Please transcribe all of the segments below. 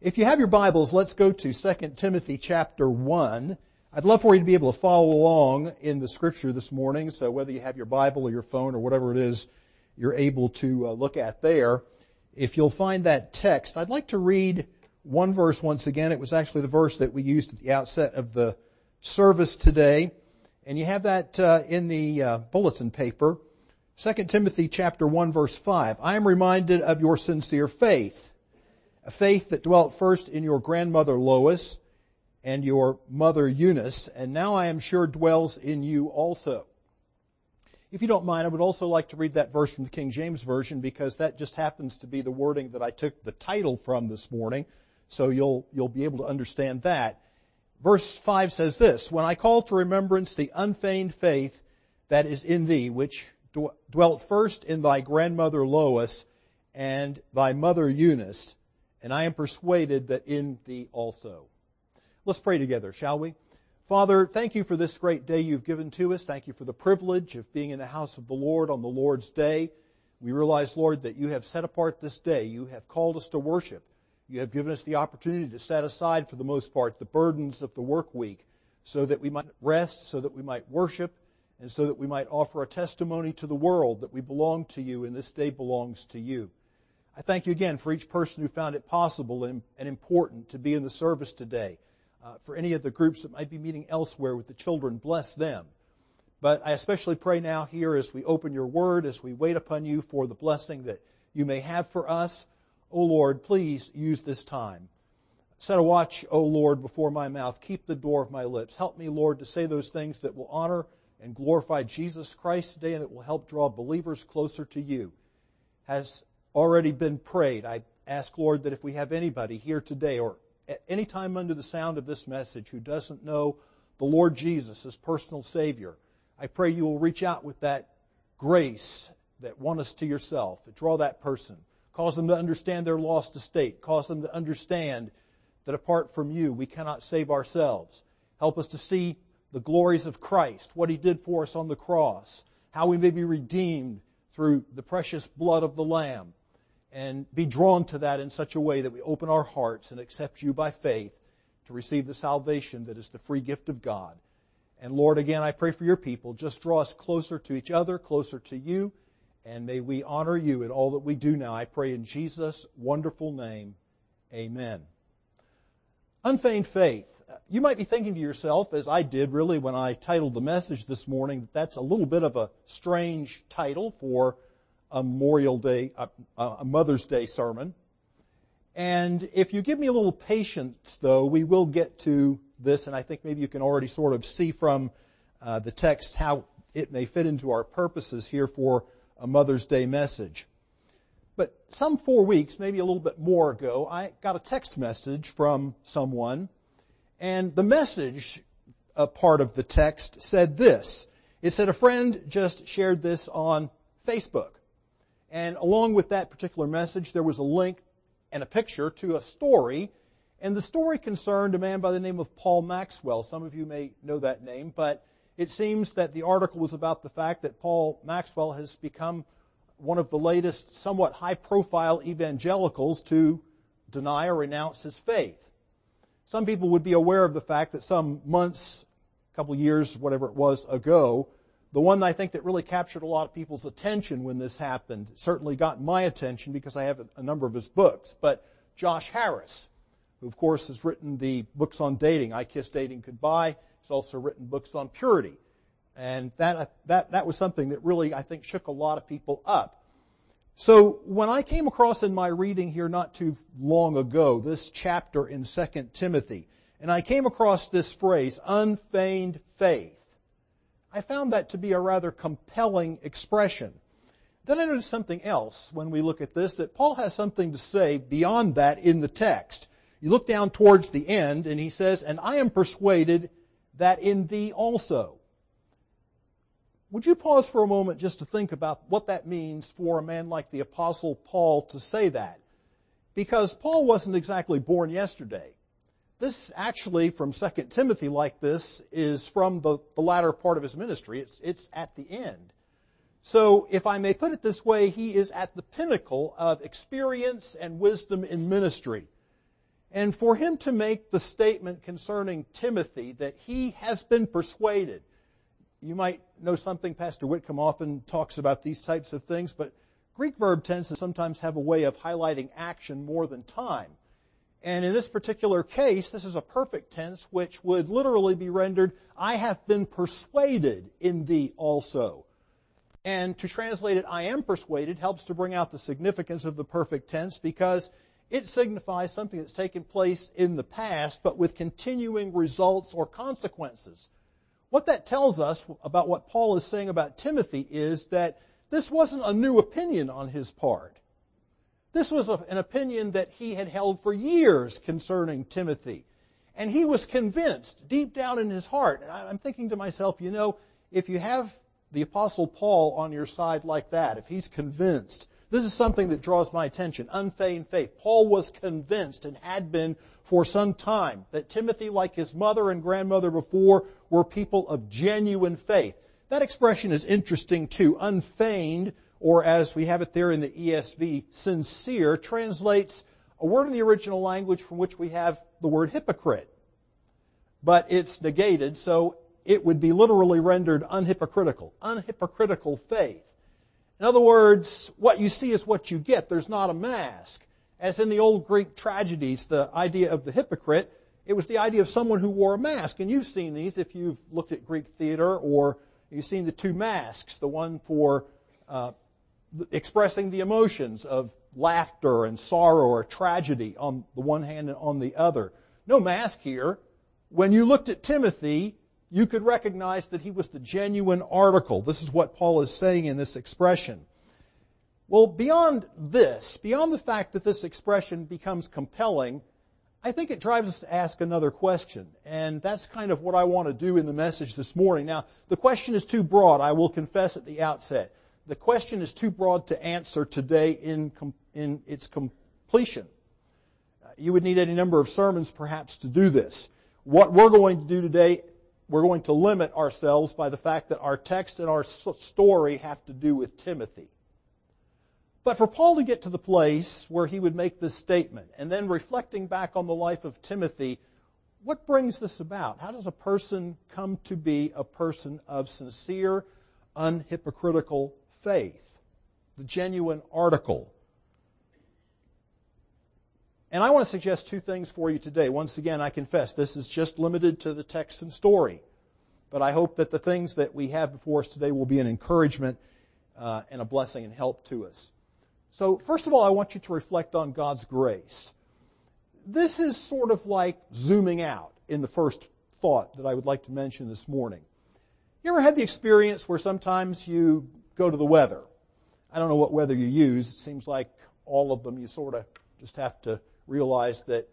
If you have your Bibles, let's go to 2 Timothy chapter 1. I'd love for you to be able to follow along in the scripture this morning, so whether you have your Bible or your phone or whatever it is you're able to uh, look at there, if you'll find that text, I'd like to read one verse once again. It was actually the verse that we used at the outset of the service today, and you have that uh, in the uh, bulletin paper. 2 Timothy chapter 1 verse 5. I am reminded of your sincere faith a faith that dwelt first in your grandmother Lois and your mother Eunice, and now I am sure dwells in you also. If you don't mind, I would also like to read that verse from the King James Version because that just happens to be the wording that I took the title from this morning, so you'll, you'll be able to understand that. Verse 5 says this, When I call to remembrance the unfeigned faith that is in thee, which dwelt first in thy grandmother Lois and thy mother Eunice, and I am persuaded that in thee also. Let's pray together, shall we? Father, thank you for this great day you've given to us. Thank you for the privilege of being in the house of the Lord on the Lord's day. We realize, Lord, that you have set apart this day. You have called us to worship. You have given us the opportunity to set aside, for the most part, the burdens of the work week so that we might rest, so that we might worship, and so that we might offer a testimony to the world that we belong to you and this day belongs to you. I thank you again for each person who found it possible and, important to be in the service today. Uh, for any of the groups that might be meeting elsewhere with the children, bless them. But I especially pray now here as we open your word, as we wait upon you for the blessing that you may have for us. O Lord, please use this time. Set a watch, O Lord, before my mouth. Keep the door of my lips. Help me, Lord, to say those things that will honor and glorify Jesus Christ today and that will help draw believers closer to you. Has already been prayed. I ask, Lord, that if we have anybody here today or at any time under the sound of this message who doesn't know the Lord Jesus as personal Savior, I pray you will reach out with that grace that won us to yourself, draw that person, cause them to understand their lost estate, cause them to understand that apart from you, we cannot save ourselves. Help us to see the glories of Christ, what He did for us on the cross, how we may be redeemed through the precious blood of the Lamb, and be drawn to that in such a way that we open our hearts and accept you by faith to receive the salvation that is the free gift of God. And Lord, again, I pray for your people. Just draw us closer to each other, closer to you, and may we honor you in all that we do now. I pray in Jesus' wonderful name. Amen. Unfeigned faith. You might be thinking to yourself, as I did really when I titled the message this morning, that that's a little bit of a strange title for a Memorial Day, a, a Mother's Day sermon. And if you give me a little patience, though, we will get to this, and I think maybe you can already sort of see from uh, the text how it may fit into our purposes here for a Mother's Day message. But some four weeks, maybe a little bit more ago, I got a text message from someone, and the message, a part of the text, said this. It said a friend just shared this on Facebook. And along with that particular message, there was a link and a picture to a story. And the story concerned a man by the name of Paul Maxwell. Some of you may know that name, but it seems that the article was about the fact that Paul Maxwell has become one of the latest somewhat high profile evangelicals to deny or renounce his faith. Some people would be aware of the fact that some months, a couple years, whatever it was ago, the one I think that really captured a lot of people's attention when this happened, certainly got my attention because I have a number of his books, but Josh Harris, who of course has written the books on dating, I Kissed Dating Goodbye. He's also written books on purity. And that, uh, that, that was something that really, I think, shook a lot of people up. So when I came across in my reading here not too long ago, this chapter in 2 Timothy, and I came across this phrase, unfeigned faith, I found that to be a rather compelling expression. Then I noticed something else when we look at this, that Paul has something to say beyond that in the text. You look down towards the end and he says, and I am persuaded that in thee also. Would you pause for a moment just to think about what that means for a man like the apostle Paul to say that? Because Paul wasn't exactly born yesterday. This actually, from 2 Timothy like this, is from the, the latter part of his ministry. It's, it's at the end. So, if I may put it this way, he is at the pinnacle of experience and wisdom in ministry. And for him to make the statement concerning Timothy that he has been persuaded, you might know something, Pastor Whitcomb often talks about these types of things, but Greek verb tends to sometimes have a way of highlighting action more than time. And in this particular case, this is a perfect tense which would literally be rendered, I have been persuaded in thee also. And to translate it, I am persuaded, helps to bring out the significance of the perfect tense because it signifies something that's taken place in the past, but with continuing results or consequences. What that tells us about what Paul is saying about Timothy is that this wasn't a new opinion on his part. This was a, an opinion that he had held for years concerning Timothy. And he was convinced deep down in his heart. And I'm thinking to myself, you know, if you have the apostle Paul on your side like that, if he's convinced, this is something that draws my attention. Unfeigned faith. Paul was convinced and had been for some time that Timothy, like his mother and grandmother before, were people of genuine faith. That expression is interesting too. Unfeigned, or as we have it there in the ESV, sincere, translates a word in the original language from which we have the word hypocrite. But it's negated, so it would be literally rendered unhypocritical. Unhypocritical faith. In other words, what you see is what you get. There's not a mask. As in the old Greek tragedies, the idea of the hypocrite, it was the idea of someone who wore a mask. And you've seen these if you've looked at Greek theater or you've seen the two masks, the one for uh, expressing the emotions of laughter and sorrow or tragedy on the one hand and on the other. No mask here. When you looked at Timothy, you could recognize that he was the genuine article. This is what Paul is saying in this expression. Well, beyond this, beyond the fact that this expression becomes compelling, I think it drives us to ask another question. And that's kind of what I want to do in the message this morning. Now, the question is too broad, I will confess at the outset. The question is too broad to answer today in, in its completion. Uh, you would need any number of sermons perhaps to do this. What we're going to do today, we're going to limit ourselves by the fact that our text and our story have to do with Timothy. But for Paul to get to the place where he would make this statement, and then reflecting back on the life of Timothy, what brings this about? How does a person come to be a person of sincere, unhypocritical faith? The genuine article. And I want to suggest two things for you today. Once again, I confess this is just limited to the text and story. But I hope that the things that we have before us today will be an encouragement uh, and a blessing and help to us. So, first of all, I want you to reflect on God's grace. This is sort of like zooming out in the first thought that I would like to mention this morning. You ever had the experience where sometimes you go to the weather? I don't know what weather you use. It seems like all of them you sort of just have to realize that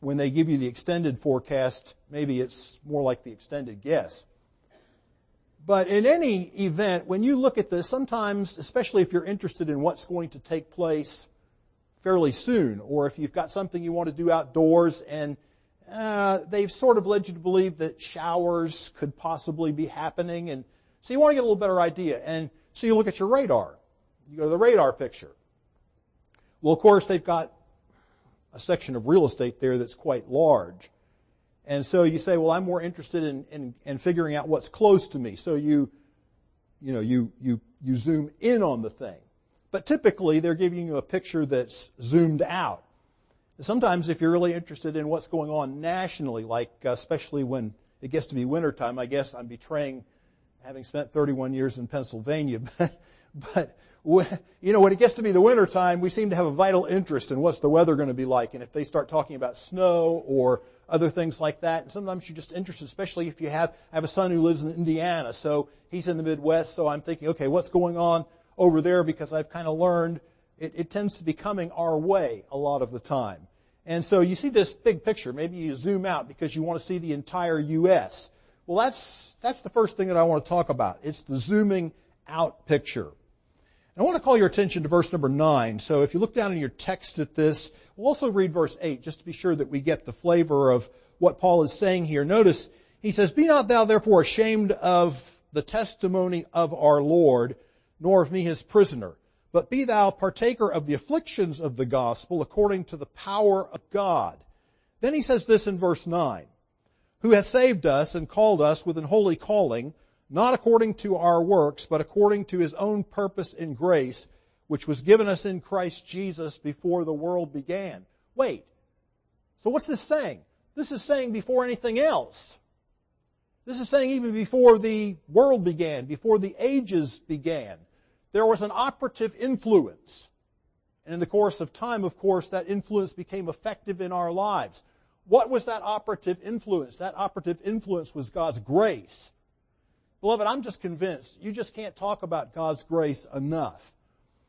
when they give you the extended forecast, maybe it's more like the extended guess. But in any event, when you look at this, sometimes, especially if you're interested in what's going to take place fairly soon, or if you've got something you want to do outdoors and uh, they've sort of led you to believe that showers could possibly be happening, and so you want to get a little better idea. And so you look at your radar. You go to the radar picture. Well, of course, they've got a section of real estate there that's quite large. And so you say, well, I'm more interested in, in, in figuring out what's close to me. So you, you know, you, you, you zoom in on the thing. But typically they're giving you a picture that's zoomed out. Sometimes if you're really interested in what's going on nationally, like uh, especially when it gets to be wintertime, I guess I'm betraying having spent 31 years in Pennsylvania, but, but you know, when it gets to be the wintertime, we seem to have a vital interest in what's the weather going to be like. And if they start talking about snow or other things like that. And sometimes you're just interested, especially if you have, I have a son who lives in Indiana, so he's in the Midwest, so I'm thinking, okay, what's going on over there? Because I've kind of learned it, it tends to be coming our way a lot of the time. And so you see this big picture. Maybe you zoom out because you want to see the entire U.S. Well, that's, that's the first thing that I want to talk about. It's the zooming out picture. And I want to call your attention to verse number 9. So if you look down in your text at this, we'll also read verse 8 just to be sure that we get the flavor of what Paul is saying here. Notice, he says, Be not thou therefore ashamed of the testimony of our Lord, nor of me his prisoner, but be thou partaker of the afflictions of the gospel according to the power of God. Then he says this in verse 9, who hath saved us and called us with an holy calling, not according to our works, but according to his own purpose and grace, which was given us in Christ Jesus before the world began. Wait. So what's this saying? This is saying before anything else. This is saying even before the world began, before the ages began, there was an operative influence. And in the course of time, of course, that influence became effective in our lives. What was that operative influence? That operative influence was God's grace. Beloved, I'm just convinced you just can't talk about God's grace enough.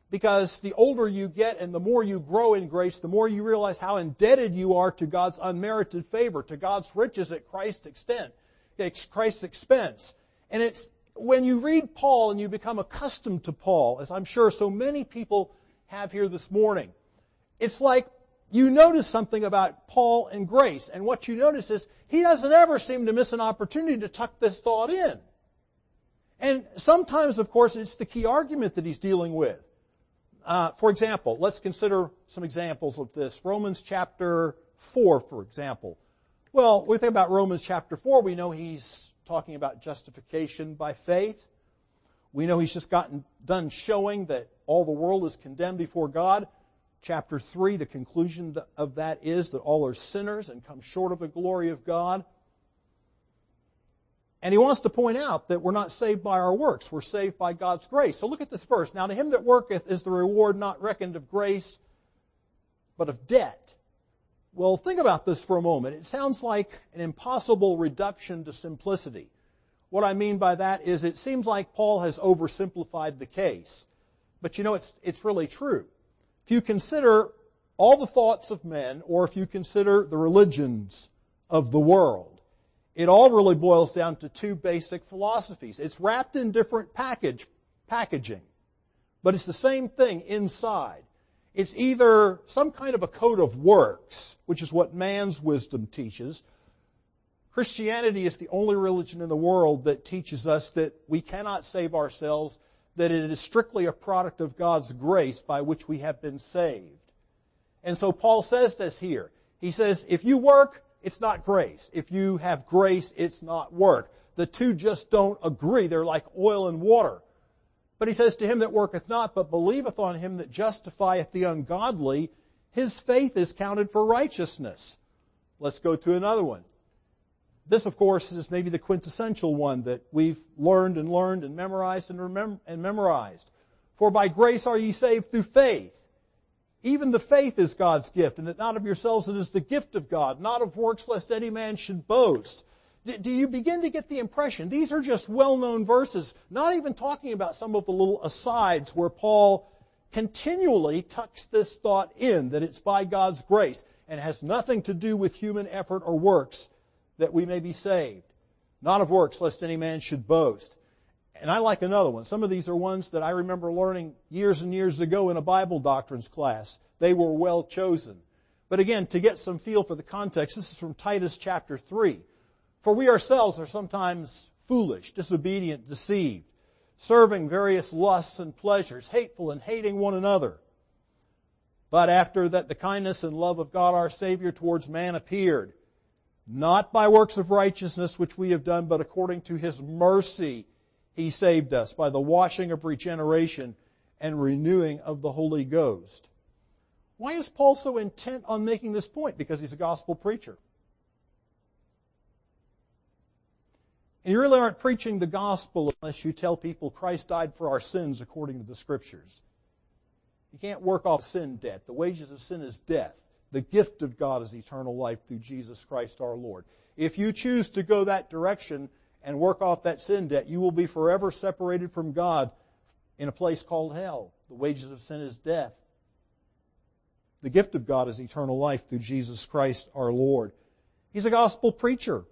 Because the older you get and the more you grow in grace, the more you realize how indebted you are to God's unmerited favor, to God's riches at Christ's extent, at Christ's expense. And it's when you read Paul and you become accustomed to Paul, as I'm sure so many people have here this morning, it's like you notice something about Paul and grace. And what you notice is he doesn't ever seem to miss an opportunity to tuck this thought in. And sometimes, of course, it's the key argument that he's dealing with. Uh, for example, let's consider some examples of this. Romans chapter 4, for example. Well, when we think about Romans chapter 4, we know he's talking about justification by faith. We know he's just gotten done showing that all the world is condemned before God. Chapter 3, the conclusion of that is that all are sinners and come short of the glory of God. And he wants to point out that we're not saved by our works. We're saved by God's grace. So look at this verse. Now to him that worketh is the reward not reckoned of grace, but of debt. Well, think about this for a moment. It sounds like an impossible reduction to simplicity. What I mean by that is it seems like Paul has oversimplified the case. But you know, it's, it's really true. If you consider all the thoughts of men, or if you consider the religions of the world, it all really boils down to two basic philosophies. It's wrapped in different package, packaging, but it's the same thing inside. It's either some kind of a code of works, which is what man's wisdom teaches. Christianity is the only religion in the world that teaches us that we cannot save ourselves, that it is strictly a product of God's grace by which we have been saved. And so Paul says this here. He says, if you work, it's not grace. If you have grace, it's not work. The two just don't agree. They're like oil and water. But he says, to him that worketh not, but believeth on him that justifieth the ungodly, his faith is counted for righteousness. Let's go to another one. This, of course, is maybe the quintessential one that we've learned and learned and memorized and, remem- and memorized. For by grace are ye saved through faith. Even the faith is God's gift, and that not of yourselves it is the gift of God, not of works lest any man should boast. Do you begin to get the impression? These are just well-known verses, not even talking about some of the little asides where Paul continually tucks this thought in that it's by God's grace and has nothing to do with human effort or works that we may be saved. Not of works lest any man should boast. And I like another one. Some of these are ones that I remember learning years and years ago in a Bible doctrines class. They were well chosen. But again, to get some feel for the context, this is from Titus chapter 3. For we ourselves are sometimes foolish, disobedient, deceived, serving various lusts and pleasures, hateful and hating one another. But after that the kindness and love of God our Savior towards man appeared, not by works of righteousness which we have done, but according to His mercy, he saved us by the washing of regeneration and renewing of the Holy Ghost. Why is Paul so intent on making this point? Because he's a gospel preacher. And you really aren't preaching the gospel unless you tell people Christ died for our sins according to the scriptures. You can't work off sin debt. The wages of sin is death. The gift of God is eternal life through Jesus Christ our Lord. If you choose to go that direction, and work off that sin debt, you will be forever separated from God in a place called hell. The wages of sin is death. The gift of God is eternal life through Jesus Christ our Lord. He's a gospel preacher.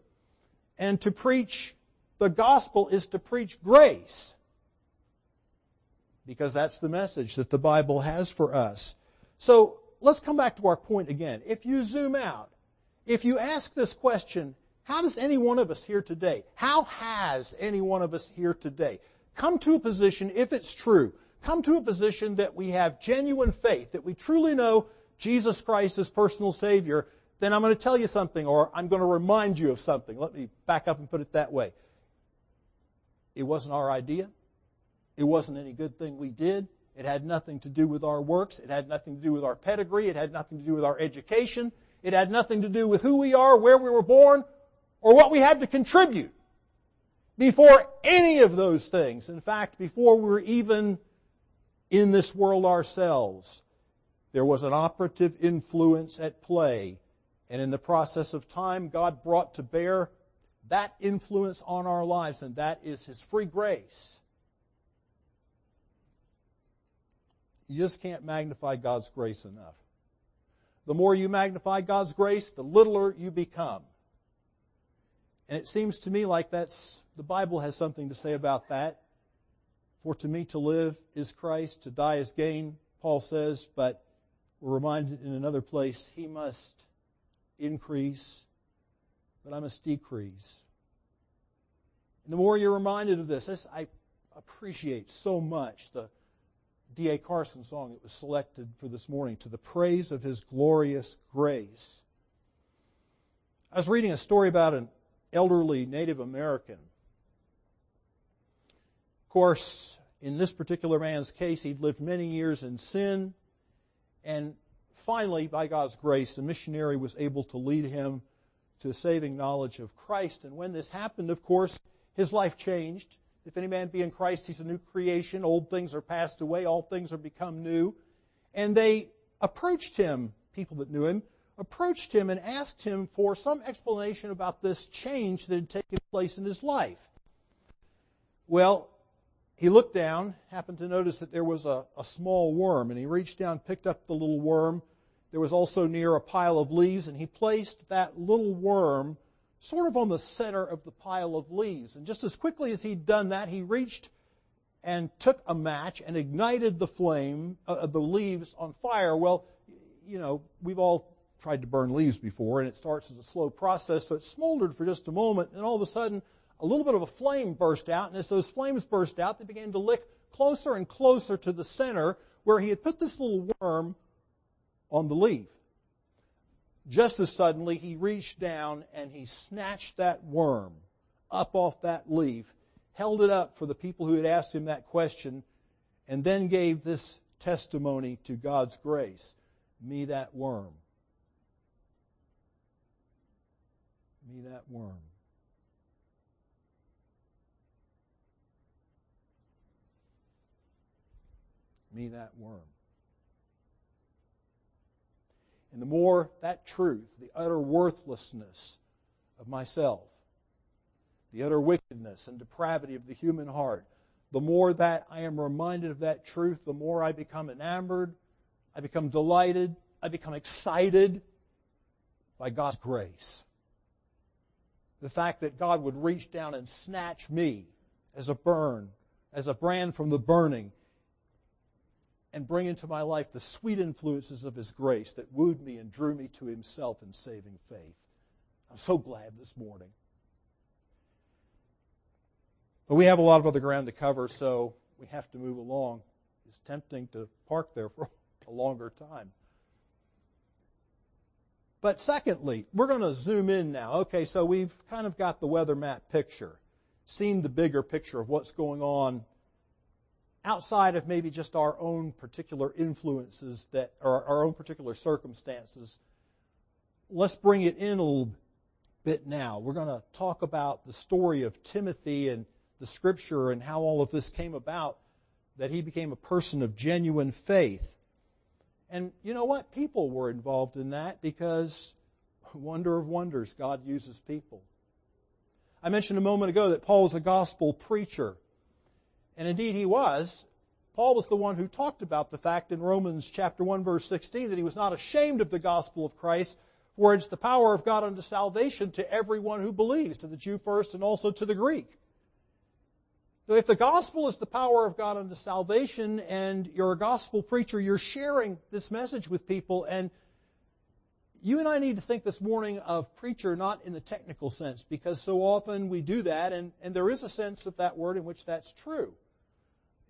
And to preach the gospel is to preach grace. Because that's the message that the Bible has for us. So let's come back to our point again. If you zoom out, if you ask this question, how does any one of us here today, how has any one of us here today come to a position, if it's true, come to a position that we have genuine faith, that we truly know Jesus Christ as personal Savior, then I'm going to tell you something or I'm going to remind you of something. Let me back up and put it that way. It wasn't our idea. It wasn't any good thing we did. It had nothing to do with our works. It had nothing to do with our pedigree. It had nothing to do with our education. It had nothing to do with who we are, where we were born, or what we had to contribute. Before any of those things, in fact, before we were even in this world ourselves, there was an operative influence at play. And in the process of time, God brought to bear that influence on our lives, and that is His free grace. You just can't magnify God's grace enough. The more you magnify God's grace, the littler you become. And it seems to me like that's, the Bible has something to say about that. For to me to live is Christ, to die is gain, Paul says, but we're reminded in another place, he must increase, but I must decrease. And the more you're reminded of this, this I appreciate so much the D.A. Carson song that was selected for this morning, To the Praise of His Glorious Grace. I was reading a story about an elderly Native American. Of course, in this particular man's case, he'd lived many years in sin, and finally, by God's grace, the missionary was able to lead him to a saving knowledge of Christ. And when this happened, of course, his life changed. If any man be in Christ, he's a new creation. Old things are passed away. All things are become new. And they approached him, people that knew him, approached him and asked him for some explanation about this change that had taken place in his life. Well, he looked down, happened to notice that there was a, a small worm, and he reached down, picked up the little worm. There was also near a pile of leaves, and he placed that little worm sort of on the center of the pile of leaves. And just as quickly as he'd done that, he reached and took a match and ignited the flame uh, of the leaves on fire. Well, you know, we've all tried to burn leaves before, and it starts as a slow process, so it smoldered for just a moment, and all of a sudden, a little bit of a flame burst out, and as those flames burst out, they began to lick closer and closer to the center where he had put this little worm on the leaf. Just as suddenly, he reached down and he snatched that worm up off that leaf, held it up for the people who had asked him that question, and then gave this testimony to God's grace. Me that worm. Me that worm. Me that worm. And the more that truth, the utter worthlessness of myself, the utter wickedness and depravity of the human heart, the more that I am reminded of that truth, the more I become enamored, I become delighted, I become excited by God's grace. The fact that God would reach down and snatch me as a burn, as a brand from the burning, and bring into my life the sweet influences of His grace that wooed me and drew me to Himself in saving faith. I'm so glad this morning. But we have a lot of other ground to cover, so we have to move along. It's tempting to park there for a longer time. But secondly, we're going to zoom in now. Okay, so we've kind of got the weather map picture, seen the bigger picture of what's going on outside of maybe just our own particular influences that, or our own particular circumstances, let's bring it in a little bit now. We're going to talk about the story of Timothy and the scripture and how all of this came about, that he became a person of genuine faith. And you know what? People were involved in that because, wonder of wonders, God uses people. I mentioned a moment ago that Paul was a gospel preacher. And indeed he was. Paul was the one who talked about the fact in Romans chapter 1 verse 16 that he was not ashamed of the gospel of Christ, for it's the power of God unto salvation to everyone who believes, to the Jew first and also to the Greek. So if the gospel is the power of God unto salvation and you're a gospel preacher, you're sharing this message with people and you and I need to think this morning of preacher not in the technical sense because so often we do that and, and there is a sense of that word in which that's true.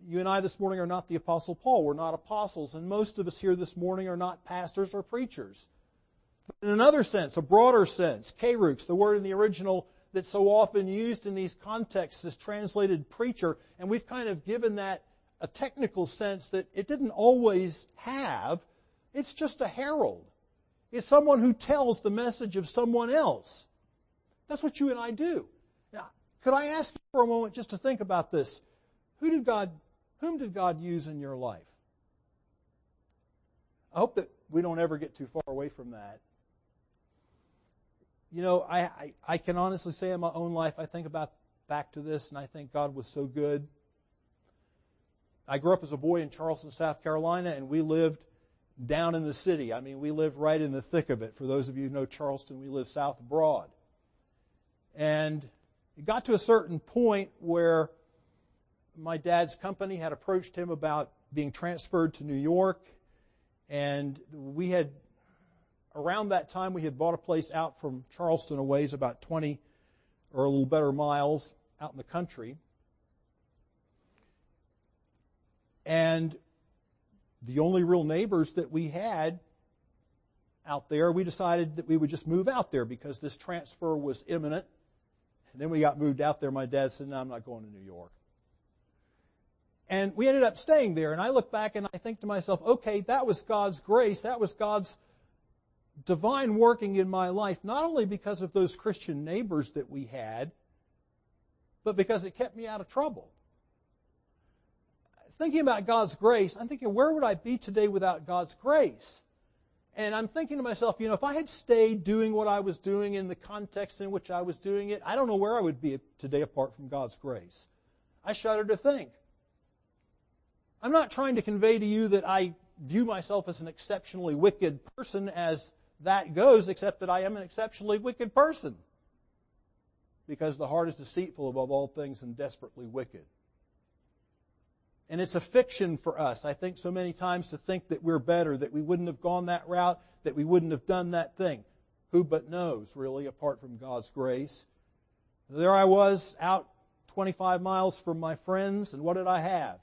You and I this morning are not the Apostle Paul. We're not apostles. And most of us here this morning are not pastors or preachers. But in another sense, a broader sense, kerux, the word in the original that's so often used in these contexts is translated preacher. And we've kind of given that a technical sense that it didn't always have. It's just a herald. It's someone who tells the message of someone else. That's what you and I do. Now, could I ask you for a moment just to think about this? Who did God, whom did God use in your life? I hope that we don't ever get too far away from that. You know, I, I, I can honestly say in my own life, I think about back to this and I think God was so good. I grew up as a boy in Charleston, South Carolina, and we lived down in the city. I mean, we lived right in the thick of it. For those of you who know Charleston, we live south Broad. And it got to a certain point where my dad's company had approached him about being transferred to New York. And we had, around that time, we had bought a place out from Charleston a ways, about 20 or a little better miles out in the country. And the only real neighbors that we had out there, we decided that we would just move out there because this transfer was imminent. And then we got moved out there. My dad said, no, I'm not going to New York. And we ended up staying there. And I look back and I think to myself, okay, that was God's grace. That was God's divine working in my life, not only because of those Christian neighbors that we had, but because it kept me out of trouble. Thinking about God's grace, I'm thinking, where would I be today without God's grace? And I'm thinking to myself, you know, if I had stayed doing what I was doing in the context in which I was doing it, I don't know where I would be today apart from God's grace. I shudder to think. I'm not trying to convey to you that I view myself as an exceptionally wicked person as that goes, except that I am an exceptionally wicked person. Because the heart is deceitful above all things and desperately wicked. And it's a fiction for us, I think, so many times to think that we're better, that we wouldn't have gone that route, that we wouldn't have done that thing. Who but knows, really, apart from God's grace? There I was out 25 miles from my friends, and what did I have?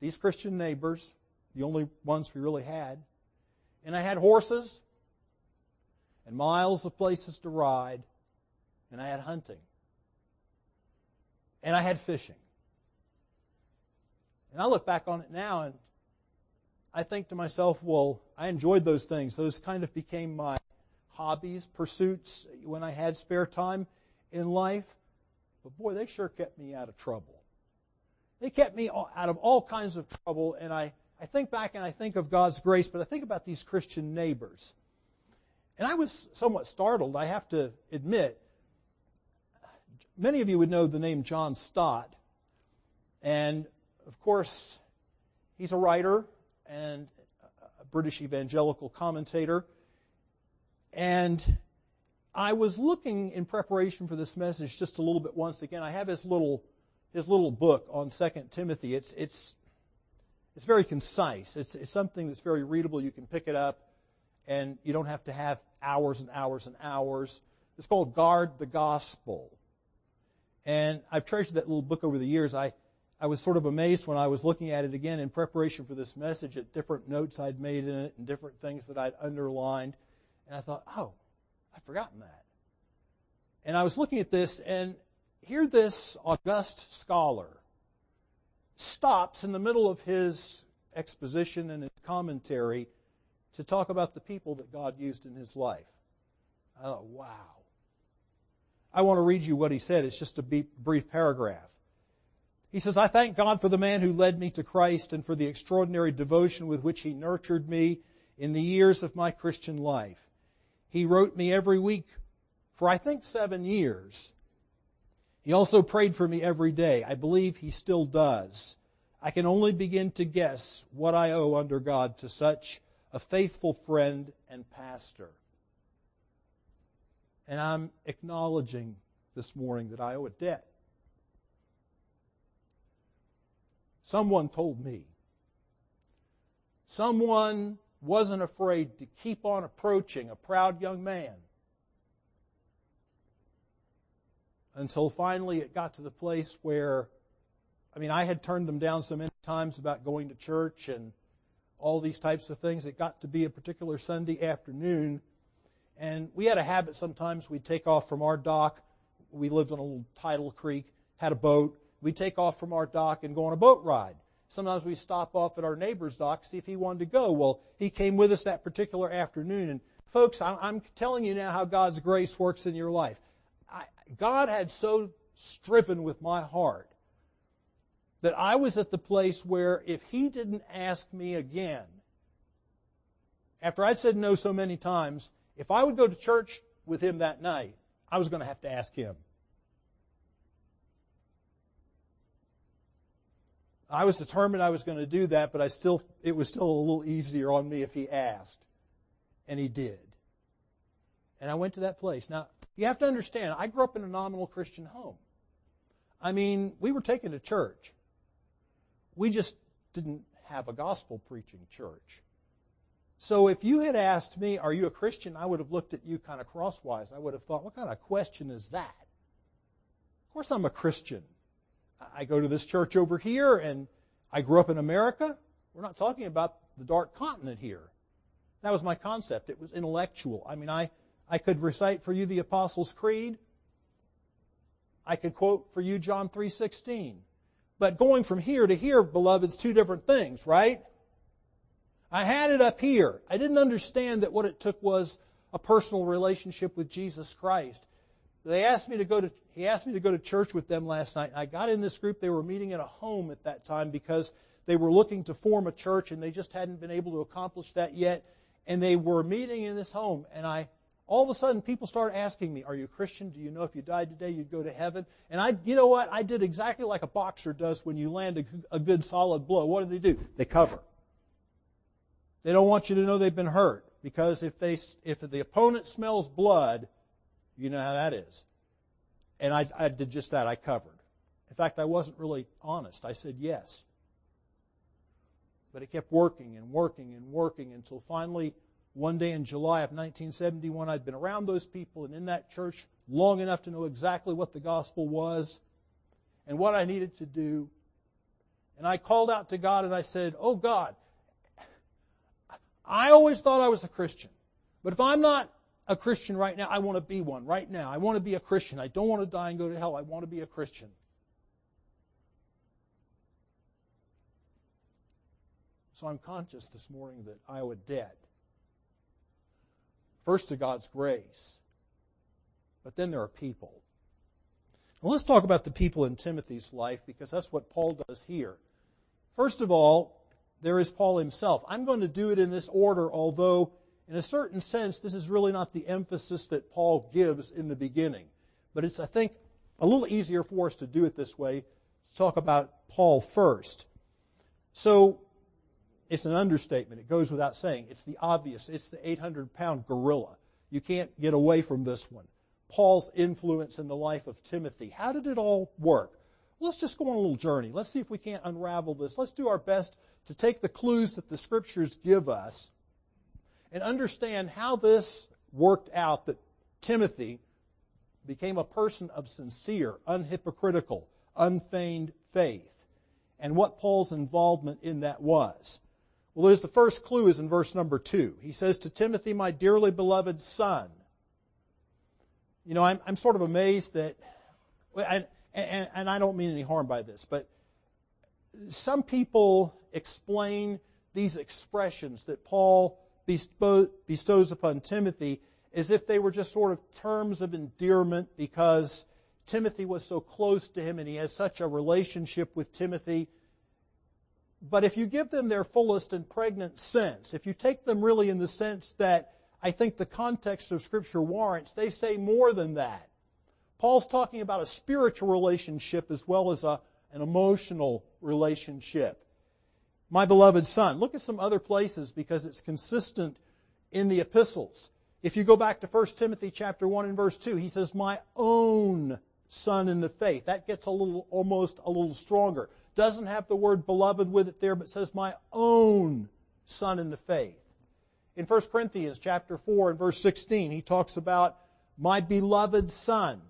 These Christian neighbors, the only ones we really had. And I had horses, and miles of places to ride, and I had hunting. And I had fishing. And I look back on it now and I think to myself, well, I enjoyed those things. Those kind of became my hobbies, pursuits when I had spare time in life. But boy, they sure kept me out of trouble. They kept me out of all kinds of trouble. And I, I think back and I think of God's grace, but I think about these Christian neighbors. And I was somewhat startled, I have to admit. Many of you would know the name John Stott. And of course, he's a writer and a British evangelical commentator. And I was looking in preparation for this message just a little bit once again. I have his little, his little book on Second Timothy. It's, it's, it's very concise. It's, it's something that's very readable. You can pick it up and you don't have to have hours and hours and hours. It's called Guard the Gospel. And I've treasured that little book over the years. I, I was sort of amazed when I was looking at it again in preparation for this message at different notes I'd made in it and different things that I'd underlined. And I thought, oh, I've forgotten that. And I was looking at this and here this august scholar stops in the middle of his exposition and his commentary to talk about the people that God used in his life. Thought, wow. I want to read you what he said. It's just a brief paragraph. He says, I thank God for the man who led me to Christ and for the extraordinary devotion with which he nurtured me in the years of my Christian life. He wrote me every week for I think seven years. He also prayed for me every day. I believe he still does. I can only begin to guess what I owe under God to such a faithful friend and pastor. And I'm acknowledging this morning that I owe a debt. Someone told me. Someone wasn't afraid to keep on approaching a proud young man until finally it got to the place where I mean, I had turned them down so many times about going to church and all these types of things. It got to be a particular Sunday afternoon, and we had a habit sometimes we'd take off from our dock. We lived on a little tidal creek, had a boat. We'd take off from our dock and go on a boat ride. Sometimes we'd stop off at our neighbor's dock, see if he wanted to go. Well, he came with us that particular afternoon. And folks, I'm telling you now how God's grace works in your life. God had so striven with my heart that I was at the place where if he didn't ask me again, after I'd said no so many times, if I would go to church with him that night, I was going to have to ask him. I was determined I was going to do that, but I still, it was still a little easier on me if he asked. And he did. And I went to that place. Now, you have to understand, I grew up in a nominal Christian home. I mean, we were taken to church. We just didn't have a gospel preaching church. So if you had asked me, are you a Christian? I would have looked at you kind of crosswise. I would have thought, what kind of question is that? Of course I'm a Christian. I go to this church over here and I grew up in America. We're not talking about the dark continent here. That was my concept. It was intellectual. I mean, I, I could recite for you the Apostles' Creed. I could quote for you John 3.16. But going from here to here, beloved, is two different things, right? I had it up here. I didn't understand that what it took was a personal relationship with Jesus Christ. They asked me to go to, he asked me to go to church with them last night. I got in this group. They were meeting at a home at that time because they were looking to form a church and they just hadn't been able to accomplish that yet. And they were meeting in this home and I, all of a sudden people started asking me, are you a Christian? Do you know if you died today you'd go to heaven? And I, you know what? I did exactly like a boxer does when you land a, a good solid blow. What do they do? They cover. They don't want you to know they've been hurt because if they, if the opponent smells blood, you know how that is. And I, I did just that. I covered. In fact, I wasn't really honest. I said yes. But it kept working and working and working until finally one day in July of 1971, I'd been around those people and in that church long enough to know exactly what the gospel was and what I needed to do. And I called out to God and I said, Oh God, I always thought I was a Christian. But if I'm not a Christian right now. I want to be one right now. I want to be a Christian. I don't want to die and go to hell. I want to be a Christian. So I'm conscious this morning that I a debt. First to God's grace, but then there are people. Now let's talk about the people in Timothy's life because that's what Paul does here. First of all, there is Paul himself. I'm going to do it in this order, although in a certain sense, this is really not the emphasis that Paul gives in the beginning. But it's, I think, a little easier for us to do it this way. Let's talk about Paul first. So, it's an understatement. It goes without saying. It's the obvious. It's the 800 pound gorilla. You can't get away from this one. Paul's influence in the life of Timothy. How did it all work? Let's just go on a little journey. Let's see if we can't unravel this. Let's do our best to take the clues that the scriptures give us and understand how this worked out that Timothy became a person of sincere, unhypocritical, unfeigned faith, and what Paul's involvement in that was. Well, there's the first clue is in verse number two. He says to Timothy, my dearly beloved son. You know, I'm, I'm sort of amazed that, and, and, and I don't mean any harm by this, but some people explain these expressions that Paul bestows upon Timothy as if they were just sort of terms of endearment because Timothy was so close to him and he has such a relationship with Timothy. But if you give them their fullest and pregnant sense, if you take them really in the sense that I think the context of Scripture warrants, they say more than that. Paul's talking about a spiritual relationship as well as a, an emotional relationship my beloved son. Look at some other places because it's consistent in the epistles. If you go back to 1 Timothy chapter 1 and verse 2, he says, my own son in the faith. That gets a little, almost a little stronger. Doesn't have the word beloved with it there, but says my own son in the faith. In 1 Corinthians chapter 4 and verse 16, he talks about my beloved son.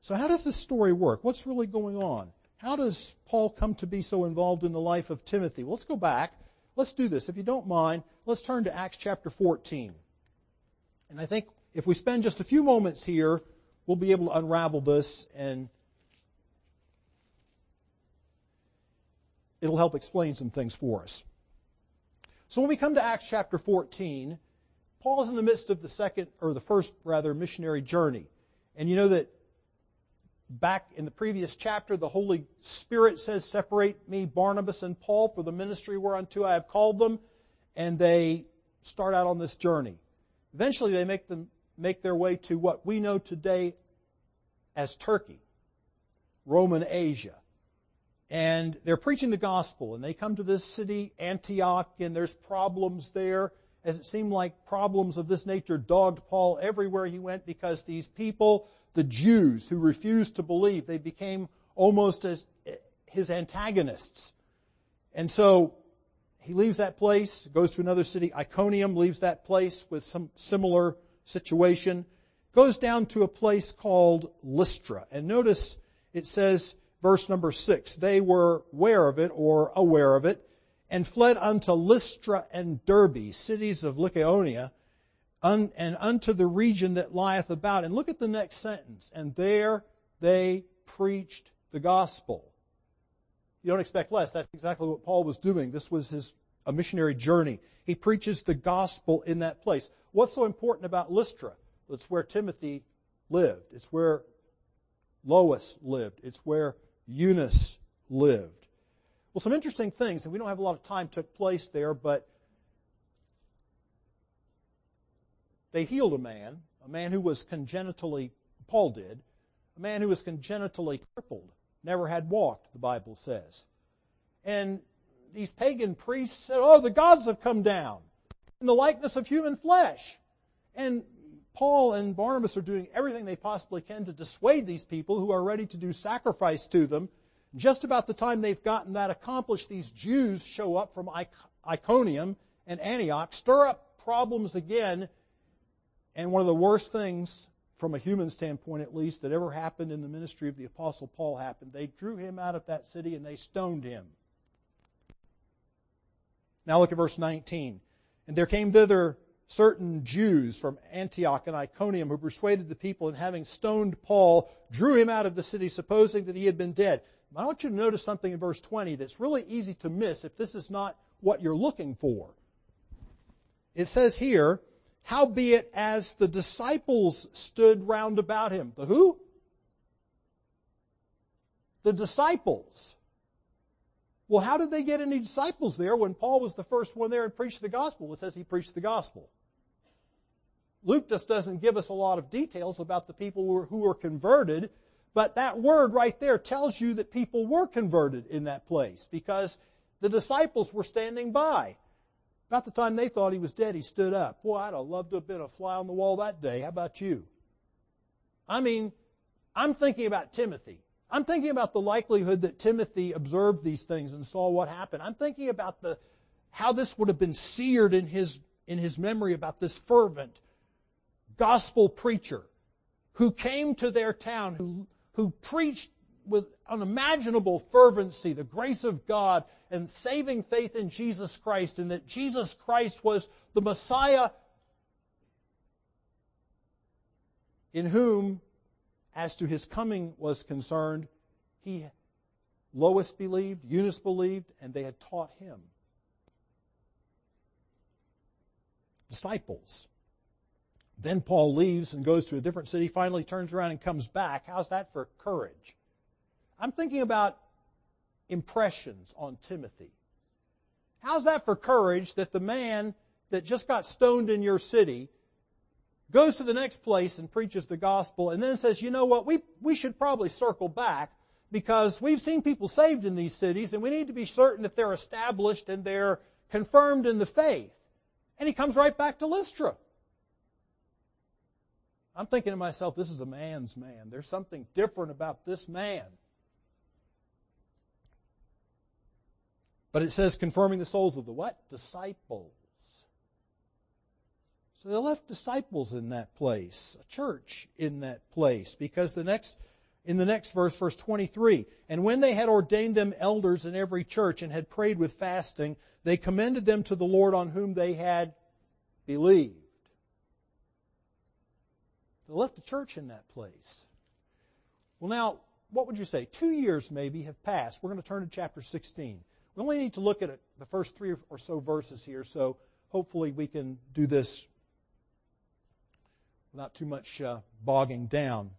So how does this story work? What's really going on? How does Paul come to be so involved in the life of Timothy? Well, let's go back. Let's do this. If you don't mind, let's turn to Acts chapter 14. And I think if we spend just a few moments here, we'll be able to unravel this and it'll help explain some things for us. So when we come to Acts chapter 14, Paul is in the midst of the second, or the first rather, missionary journey. And you know that back in the previous chapter, the Holy Spirit says, separate me, Barnabas and Paul, for the ministry whereunto I have called them. And they start out on this journey. Eventually they make them, make their way to what we know today as Turkey, Roman Asia and they're preaching the gospel and they come to this city, Antioch, and there's problems there, as it seemed like problems of this nature dogged Paul everywhere he went because these people, the Jews who refused to believe, they became almost as his antagonists. And so he leaves that place, goes to another city, Iconium, leaves that place with some similar situation, goes down to a place called Lystra. And notice it says, verse number six. They were aware of it or aware of it and fled unto Lystra and Derbe, cities of Lycaonia, un, and unto the region that lieth about. And look at the next sentence. And there they preached the gospel. You don't expect less. That's exactly what Paul was doing. This was his a missionary journey. He preaches the gospel in that place. What's so important about Lystra? It's where Timothy lived. It's where Lois lived. It's where Eunice lived. Well, some interesting things, and we don't have a lot of time, took place there, but they healed a man, a man who was congenitally, Paul did, a man who was congenitally crippled, never had walked, the Bible says. And these pagan priests said, oh, the gods have come down in the likeness of human flesh. And Paul and Barnabas are doing everything they possibly can to dissuade these people who are ready to do sacrifice to them. Just about the time they've gotten that accomplished, these Jews show up from Iconium and Antioch, stir up problems again, and one of the worst things, from a human standpoint at least, that ever happened in the ministry of the Apostle Paul happened. They drew him out of that city and they stoned him. Now look at verse 19. And there came thither certain Jews from Antioch and Iconium who persuaded the people and having stoned Paul, drew him out of the city supposing that he had been dead. I want you to notice something in verse 20 that's really easy to miss if this is not what you're looking for. It says here, howbeit as the disciples stood round about him. The who? The disciples. Well, how did they get any disciples there when Paul was the first one there and preached the gospel? It says he preached the gospel. Luke just doesn't give us a lot of details about the people who were, who were converted, but that word right there tells you that people were converted in that place because the disciples were standing by. About the time they thought he was dead, he stood up. Boy, I'd have loved to have been a fly on the wall that day. How about you? I mean, I'm thinking about Timothy. I'm thinking about the likelihood that Timothy observed these things and saw what happened. I'm thinking about the, how this would have been seared in his, in his memory about this fervent, gospel preacher who came to their town, who, who preached with unimaginable fervency the grace of God and saving faith in Jesus Christ and that Jesus Christ was the Messiah in whom, as to his coming was concerned, he, Lois believed, Eunice believed, and they had taught him. Disciples. Then Paul leaves and goes to a different city, finally turns around and comes back. How's that for courage? I'm thinking about impressions on Timothy. How's that for courage that the man that just got stoned in your city goes to the next place and preaches the gospel and then says, you know what, we, we should probably circle back because we've seen people saved in these cities and we need to be certain that they're established and they're confirmed in the faith. And he comes right back to Lystra. I'm thinking to myself, this is a man's man. There's something different about this man. But it says confirming the souls of the what? Disciples. So they left disciples in that place, a church in that place, because the next, In the next verse, verse 23, and when they had ordained them elders in every church and had prayed with fasting, they commended them to the Lord on whom they had believed. They left the church in that place. Well now, what would you say? Two years maybe have passed. We're going to turn to chapter 16. We only need to look at the first three or so verses here, so hopefully we can do this without too much uh, bogging down.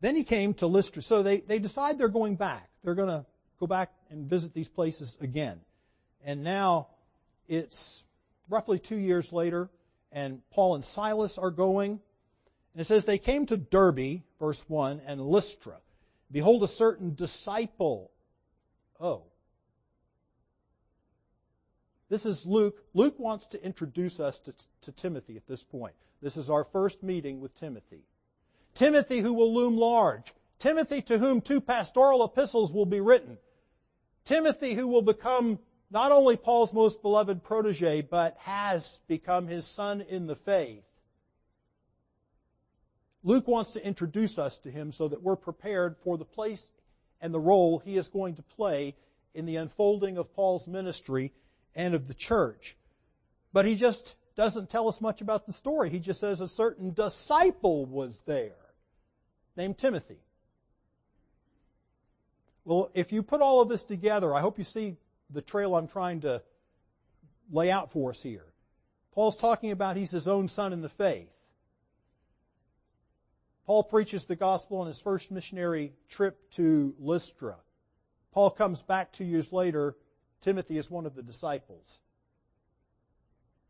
Then he came to Lystra. So they, they decide they're going back. They're going to go back and visit these places again. And now it's roughly two years later, and Paul and Silas are going. And it says, They came to Derbe, verse 1, and Lystra. Behold, a certain disciple. Oh. This is Luke. Luke wants to introduce us to, to Timothy at this point. This is our first meeting with Timothy. Timothy who will loom large. Timothy to whom two pastoral epistles will be written. Timothy who will become not only Paul's most beloved protege, but has become his son in the faith. Luke wants to introduce us to him so that we're prepared for the place and the role he is going to play in the unfolding of Paul's ministry and of the church. But he just doesn't tell us much about the story. He just says a certain disciple was there named Timothy. Well, if you put all of this together, I hope you see the trail I'm trying to lay out for us here. Paul's talking about he's his own son in the faith. Paul preaches the gospel on his first missionary trip to Lystra. Paul comes back two years later. Timothy is one of the disciples.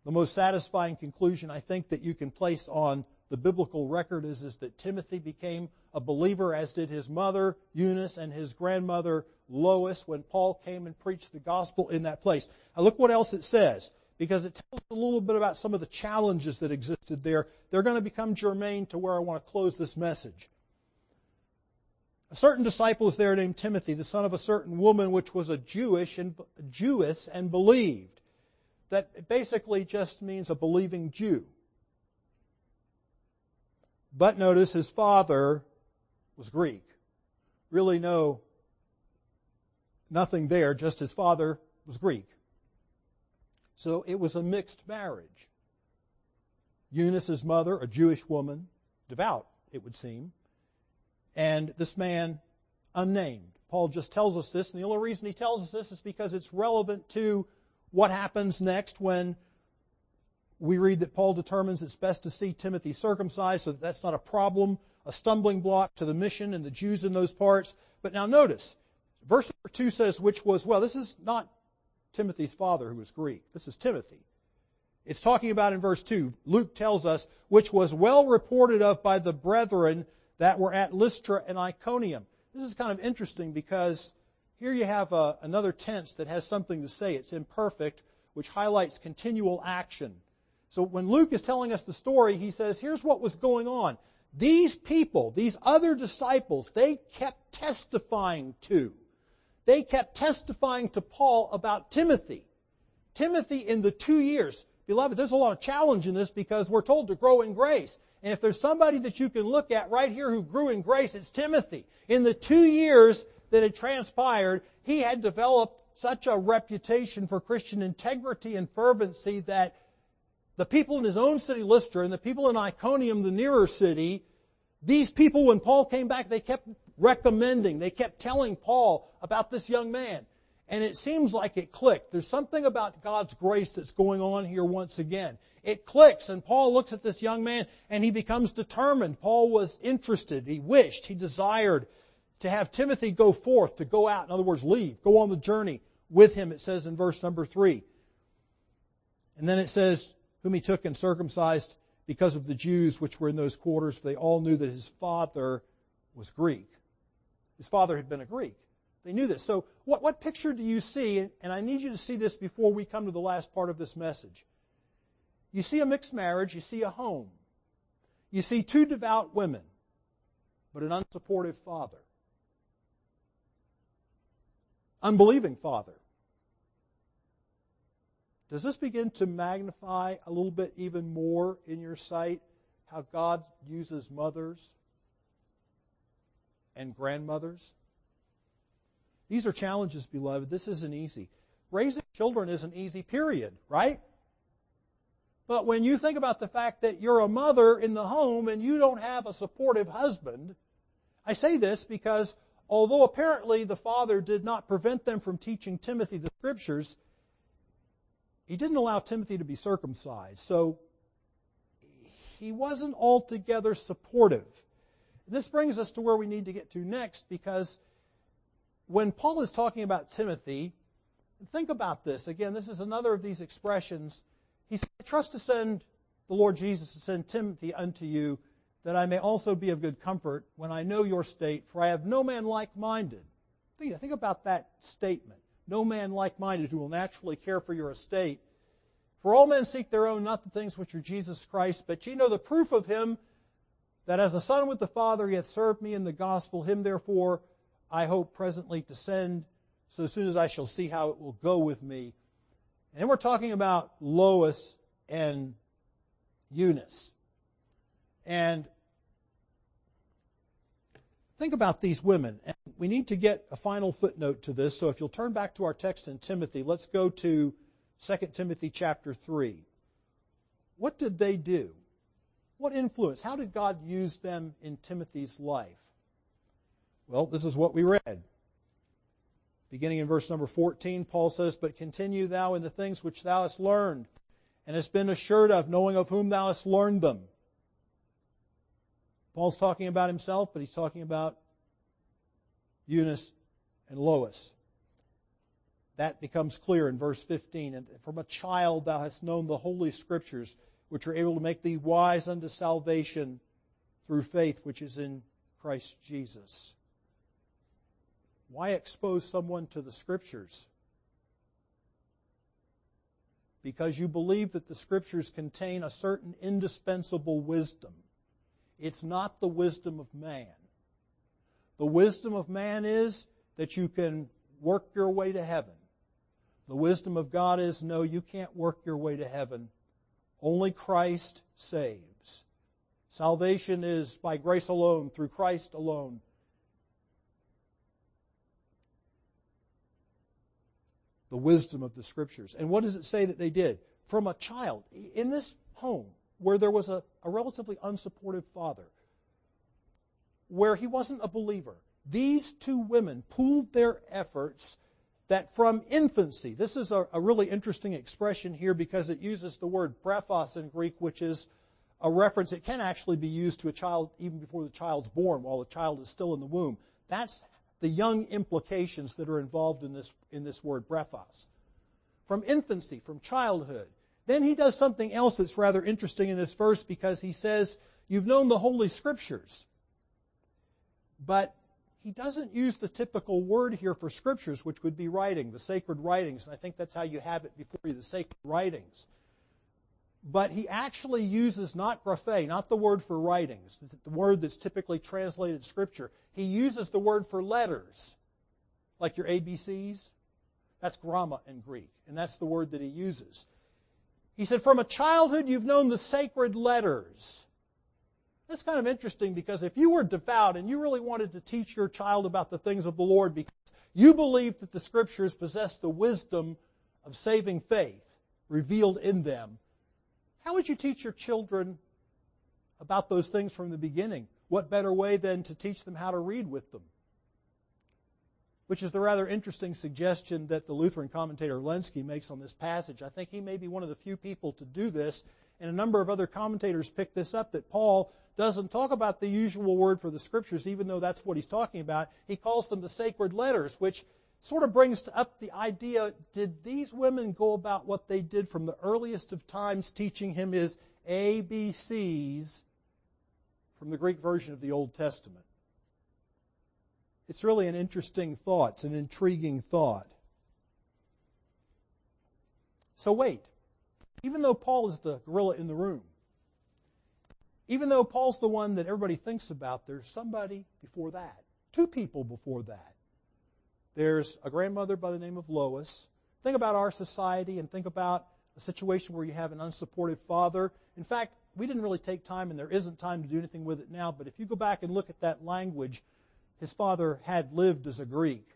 The most satisfying conclusion I think that you can place on the biblical record is, is that Timothy became a believer, as did his mother, Eunice, and his grandmother, Lois, when Paul came and preached the gospel in that place. Now look what else it says because it tells a little bit about some of the challenges that existed there. They're going to become germane to where I want to close this message. A certain disciple is there named Timothy, the son of a certain woman which was a Jewish and Jewess and believed. That basically just means a believing Jew. But notice his father was Greek. Really no, nothing there, just his father was Greek. So it was a mixed marriage. Eunice's mother, a Jewish woman, devout, it would seem, and this man, unnamed. Paul just tells us this, and the only reason he tells us this is because it's relevant to what happens next when we read that Paul determines it's best to see Timothy circumcised so that that's not a problem, a stumbling block to the mission and the Jews in those parts. But now notice, verse number two says, which was, well, this is not Timothy's father who was Greek. This is Timothy. It's talking about in verse 2, Luke tells us, which was well reported of by the brethren that were at Lystra and Iconium. This is kind of interesting because here you have a, uh, another tense that has something to say. It's imperfect, which highlights continual action. So when Luke is telling us the story, he says, here's what was going on. These people, these other disciples, they kept testifying to they kept testifying to Paul about Timothy. Timothy in the two years. Beloved, there's a lot of challenge in this because we're told to grow in grace. And if there's somebody that you can look at right here who grew in grace, it's Timothy. In the two years that had transpired, he had developed such a reputation for Christian integrity and fervency that the people in his own city, Lystra, and the people in Iconium, the nearer city, these people, when Paul came back, they kept recommending, they kept telling Paul about this young man. And it seems like it clicked. There's something about God's grace that's going on here once again. It clicks and Paul looks at this young man and he becomes determined. Paul was interested. He wished, he desired to have Timothy go forth, to go out. In other words, leave, go on the journey with him, it says in verse number three. And then it says, whom he took and circumcised because of the Jews which were in those quarters, for they all knew that his father was Greek. His father had been a Greek. They knew this. So what, what picture do you see? And I need you to see this before we come to the last part of this message. You see a mixed marriage, you see a home. You see two devout women, but an unsupportive father. Unbelieving father. Does this begin to magnify a little bit even more in your sight how God uses mothers and grandmothers? These are challenges, beloved. This isn't easy. Raising children isn't easy, period, right? But when you think about the fact that you're a mother in the home and you don't have a supportive husband, I say this because although apparently the father did not prevent them from teaching Timothy the scriptures, he didn't allow Timothy to be circumcised. So he wasn't altogether supportive. This brings us to where we need to get to next because when Paul is talking about Timothy, think about this. Again, this is another of these expressions. He said, I trust to send the Lord Jesus to send Timothy unto you that I may also be of good comfort when I know your state, for I have no man like-minded. Think, think about that statement. No man like-minded who will naturally care for your estate for all men seek their own, not the things which are Jesus Christ, but ye know the proof of him, that as a son with the Father he hath served me in the gospel, him therefore I hope presently to send, so soon as I shall see how it will go with me. And we're talking about Lois and Eunice. And think about these women. And we need to get a final footnote to this. So if you'll turn back to our text in Timothy, let's go to 2 Timothy chapter 3. What did they do? What influence? How did God use them in Timothy's life? Well, this is what we read. Beginning in verse number 14, Paul says, But continue thou in the things which thou hast learned, and hast been assured of, knowing of whom thou hast learned them. Paul's talking about himself, but he's talking about Eunice and Lois. That becomes clear in verse 15. And from a child thou hast known the holy scriptures, which are able to make thee wise unto salvation through faith which is in Christ Jesus. Why expose someone to the scriptures? Because you believe that the scriptures contain a certain indispensable wisdom. It's not the wisdom of man. The wisdom of man is that you can work your way to heaven. The wisdom of God is no, you can't work your way to heaven. Only Christ saves. Salvation is by grace alone, through Christ alone. The wisdom of the scriptures. And what does it say that they did? From a child, in this home, where there was a, a relatively unsupportive father, where he wasn't a believer, these two women pooled their efforts that from infancy, this is a, a, really interesting expression here because it uses the word brephos in Greek, which is a reference. It can actually be used to a child even before the child's born, while the child is still in the womb. That's the young implications that are involved in this, in this word brephos. From infancy, from childhood. Then he does something else that's rather interesting in this verse because he says, you've known the Holy Scriptures. But he doesn't use the typical word here for scriptures, which would be writing, the sacred writings, and I think that's how you have it before you, the sacred writings. But he actually uses not graphe, not the word for writings, the word that's typically translated scripture. He uses the word for letters, like your ABCs. That's gramma in Greek, and that's the word that he uses. He said, from a childhood you've known the sacred letters. That's kind of interesting because if you were devout and you really wanted to teach your child about the things of the Lord because you believed that the scriptures possess the wisdom of saving faith revealed in them, how would you teach your children about those things from the beginning? What better way than to teach them how to read with them? Which is the rather interesting suggestion that the Lutheran commentator Lenski makes on this passage. I think he may be one of the few people to do this, and a number of other commentators pick this up that Paul doesn't talk about the usual word for the scriptures, even though that's what he's talking about. He calls them the sacred letters, which sort of brings up the idea, did these women go about what they did from the earliest of times teaching him his ABCs from the Greek version of the Old Testament? It's really an interesting thought. It's an intriguing thought. So wait. Even though Paul is the gorilla in the room, even though Paul's the one that everybody thinks about, there's somebody before that. Two people before that. There's a grandmother by the name of Lois. Think about our society and think about a situation where you have an unsupportive father. In fact, we didn't really take time, and there isn't time to do anything with it now, but if you go back and look at that language, his father had lived as a Greek.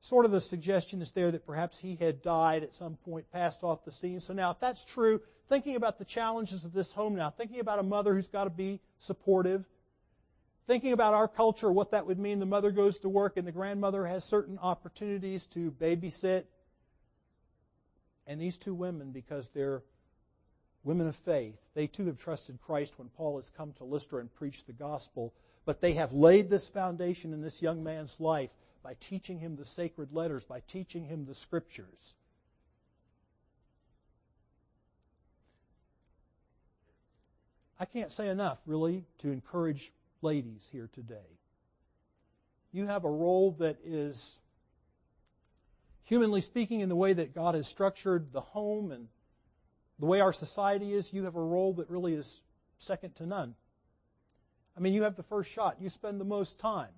Sort of the suggestion is there that perhaps he had died at some point, passed off the scene. So now, if that's true, thinking about the challenges of this home now, thinking about a mother who's got to be supportive, thinking about our culture, what that would mean. The mother goes to work and the grandmother has certain opportunities to babysit. And these two women, because they're women of faith, they too have trusted Christ when Paul has come to Lystra and preached the gospel. But they have laid this foundation in this young man's life by teaching him the sacred letters, by teaching him the scriptures. I can't say enough, really, to encourage ladies here today. You have a role that is, humanly speaking, in the way that God has structured the home and the way our society is, you have a role that really is second to none. I mean, you have the first shot. You spend the most time.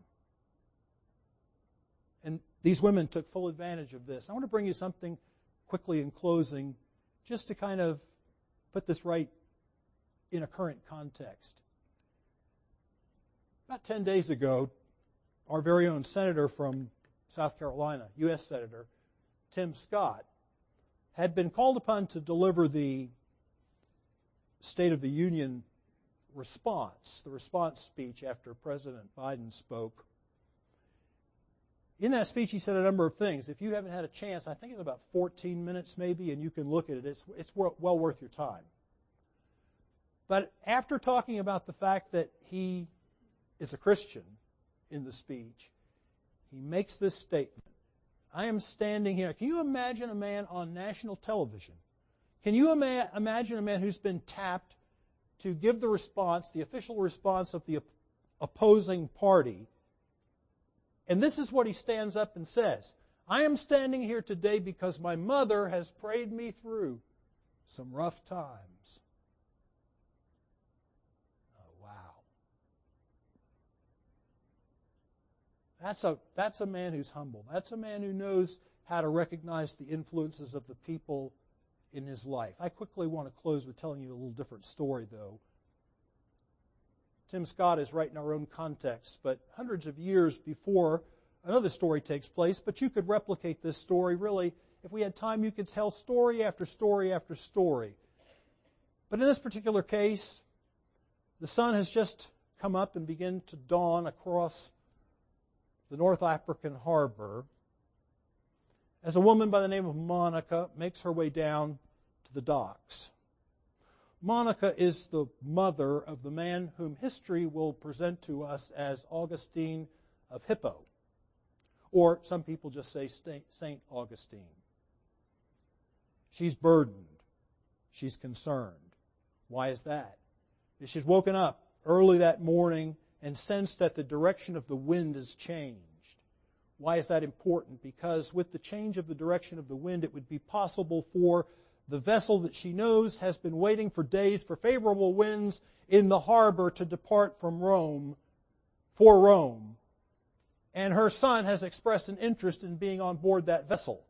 And these women took full advantage of this. I want to bring you something quickly in closing, just to kind of put this right in a current context. About 10 days ago, our very own senator from South Carolina, U.S. Senator Tim Scott, had been called upon to deliver the State of the Union response, the response speech after President Biden spoke. In that speech, he said a number of things. If you haven't had a chance, I think it's about 14 minutes maybe, and you can look at it. It's, it's well worth your time. But after talking about the fact that he is a Christian in the speech, he makes this statement. I am standing here. Can you imagine a man on national television? Can you ima- imagine a man who's been tapped to give the response, the official response of the opposing party? And this is what he stands up and says. I am standing here today because my mother has prayed me through some rough times. Oh, wow. That's a, that's a man who's humble. That's a man who knows how to recognize the influences of the people in his life. I quickly want to close with telling you a little different story, though. Tim Scott is right in our own context, but hundreds of years before another story takes place, but you could replicate this story really. If we had time, you could tell story after story after story. But in this particular case, the sun has just come up and begun to dawn across the North African harbor as a woman by the name of Monica makes her way down to the docks. Monica is the mother of the man whom history will present to us as Augustine of Hippo, or some people just say St. Augustine. She's burdened. She's concerned. Why is that? She's woken up early that morning and sensed that the direction of the wind has changed. Why is that important? Because with the change of the direction of the wind, it would be possible for the vessel that she knows has been waiting for days for favorable winds in the harbor to depart from Rome, for Rome. And her son has expressed an interest in being on board that vessel.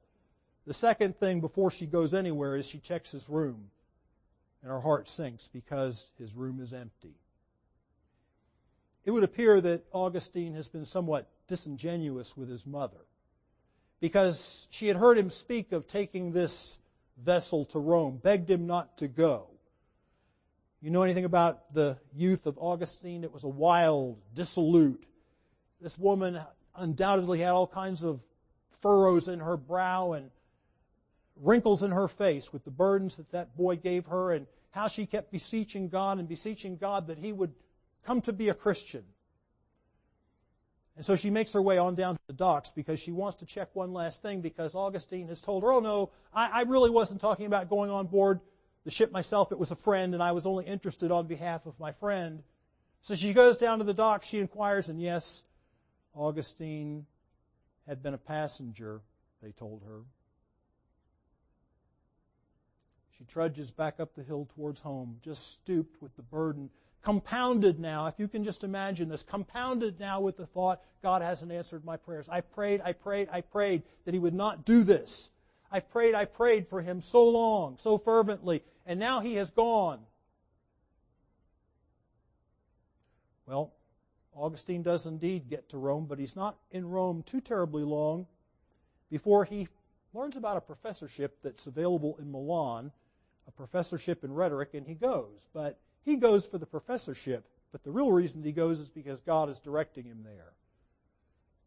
The second thing before she goes anywhere is she checks his room. And her heart sinks because his room is empty it would appear that Augustine has been somewhat disingenuous with his mother because she had heard him speak of taking this vessel to Rome, begged him not to go. You know anything about the youth of Augustine? It was a wild, dissolute. This woman undoubtedly had all kinds of furrows in her brow and wrinkles in her face with the burdens that that boy gave her and how she kept beseeching God and beseeching God that he would come to be a Christian. And so she makes her way on down to the docks because she wants to check one last thing because Augustine has told her, oh no, I, I, really wasn't talking about going on board the ship myself. It was a friend and I was only interested on behalf of my friend. So she goes down to the dock, she inquires, and yes, Augustine had been a passenger, they told her. She trudges back up the hill towards home, just stooped with the burden compounded now, if you can just imagine this, compounded now with the thought, God hasn't answered my prayers. I prayed, I prayed, I prayed that He would not do this. I've prayed, I prayed for Him so long, so fervently, and now He has gone. Well, Augustine does indeed get to Rome, but he's not in Rome too terribly long before he learns about a professorship that's available in Milan, a professorship in rhetoric, and he goes. But he goes for the professorship, but the real reason he goes is because God is directing him there.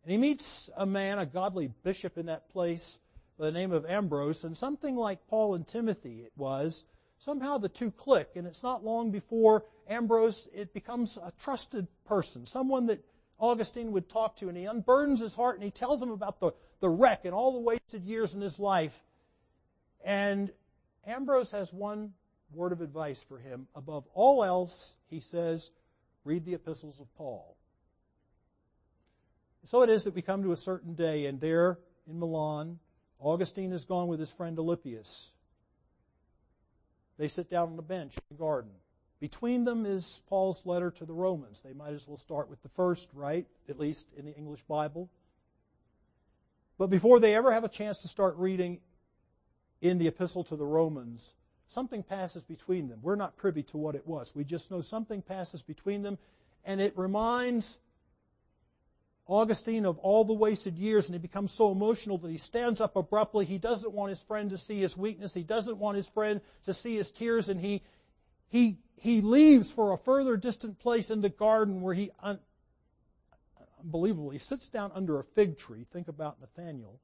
And he meets a man, a godly bishop in that place by the name of Ambrose, and something like Paul and Timothy it was, somehow the two click, and it's not long before Ambrose, it becomes a trusted person, someone that Augustine would talk to, and he unburdens his heart and he tells him about the, the wreck and all the wasted years in his life. And Ambrose has one word of advice for him. Above all else, he says, read the epistles of Paul. So it is that we come to a certain day, and there in Milan, Augustine is gone with his friend Alypius. They sit down on a bench in the garden. Between them is Paul's letter to the Romans. They might as well start with the first, right? At least in the English Bible. But before they ever have a chance to start reading in the epistle to the Romans, something passes between them. We're not privy to what it was. We just know something passes between them, and it reminds Augustine of all the wasted years, and he becomes so emotional that he stands up abruptly. He doesn't want his friend to see his weakness. He doesn't want his friend to see his tears, and he, he, he leaves for a further distant place in the garden where he, un, unbelievably, sits down under a fig tree. Think about Nathaniel.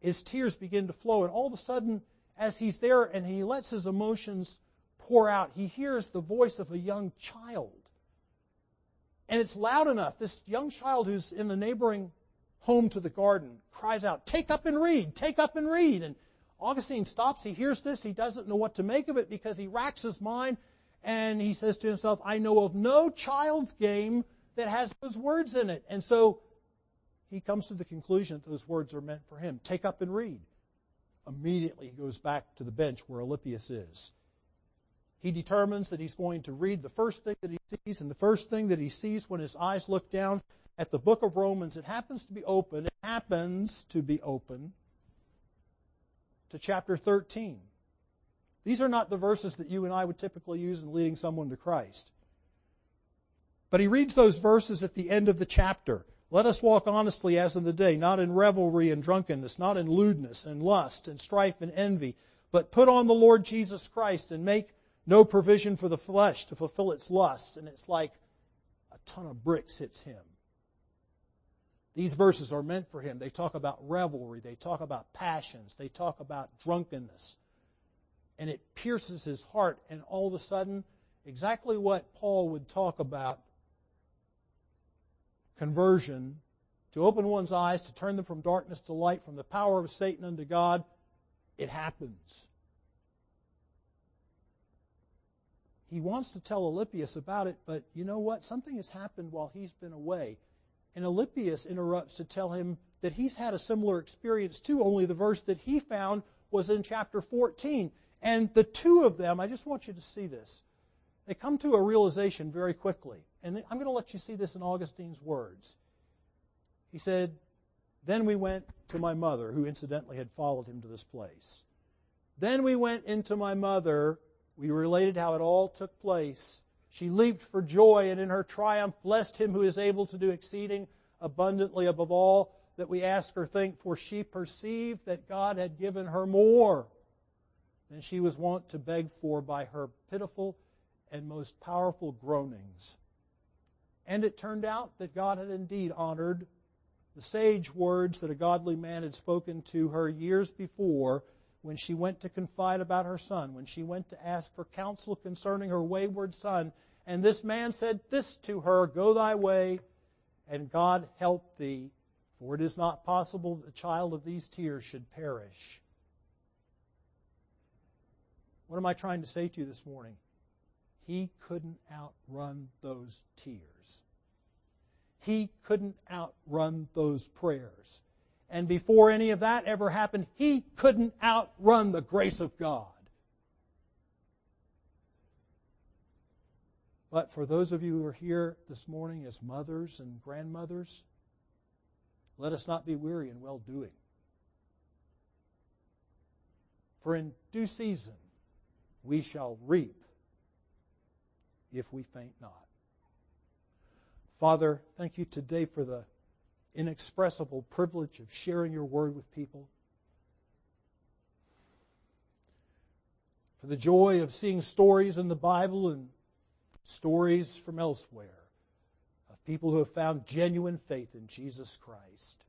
His tears begin to flow, and all of a sudden, as he's there and he lets his emotions pour out, he hears the voice of a young child and it's loud enough. This young child who's in the neighboring home to the garden cries out, Take up and read, take up and read. And Augustine stops, he hears this, he doesn't know what to make of it because he racks his mind and he says to himself, I know of no child's game that has those words in it. And so he comes to the conclusion that those words are meant for him. Take up and read. Immediately he goes back to the bench where Alypius is. He determines that he's going to read the first thing that he sees, and the first thing that he sees when his eyes look down at the book of Romans, it happens to be open, it happens to be open to chapter 13. These are not the verses that you and I would typically use in leading someone to Christ. But he reads those verses at the end of the chapter. Let us walk honestly as in the day, not in revelry and drunkenness, not in lewdness and lust and strife and envy, but put on the Lord Jesus Christ and make no provision for the flesh to fulfill its lusts, and it's like a ton of bricks hits him. These verses are meant for him. They talk about revelry, they talk about passions, they talk about drunkenness. And it pierces his heart, and all of a sudden, exactly what Paul would talk about conversion, to open one's eyes, to turn them from darkness to light, from the power of Satan unto God, it happens. he wants to tell Alypius about it, but you know what? Something has happened while he's been away. And Alypius interrupts to tell him that he's had a similar experience too, only the verse that he found was in chapter 14. And the two of them, I just want you to see this. They come to a realization very quickly. And I'm going to let you see this in Augustine's words. He said, Then we went to my mother, who incidentally had followed him to this place. Then we went into my mother, we related how it all took place. She leaped for joy and in her triumph blessed him who is able to do exceeding abundantly above all that we ask or think, for she perceived that God had given her more than she was wont to beg for by her pitiful and most powerful groanings. And it turned out that God had indeed honored the sage words that a godly man had spoken to her years before when she went to confide about her son, when she went to ask for counsel concerning her wayward son. And this man said this to her, Go thy way, and God help thee, for it is not possible that the child of these tears should perish. What am I trying to say to you this morning? He couldn't outrun those tears. He couldn't outrun those prayers. And before any of that ever happened, he couldn't outrun the grace of God. But for those of you who are here this morning as mothers and grandmothers, let us not be weary in well doing. For in due season we shall reap if we faint not. Father, thank you today for the inexpressible privilege of sharing your word with people. For the joy of seeing stories in the Bible and stories from elsewhere of people who have found genuine faith in Jesus Christ.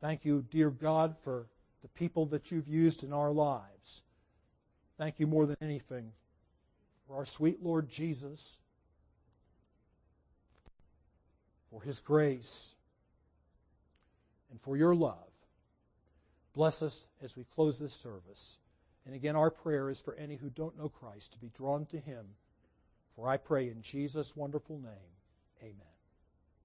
Thank you, dear God, for the people that you've used in our lives. Thank you more than anything for our sweet Lord Jesus, for his grace, and for your love. Bless us as we close this service. And again, our prayer is for any who don't know Christ to be drawn to him. For I pray in Jesus' wonderful name, amen.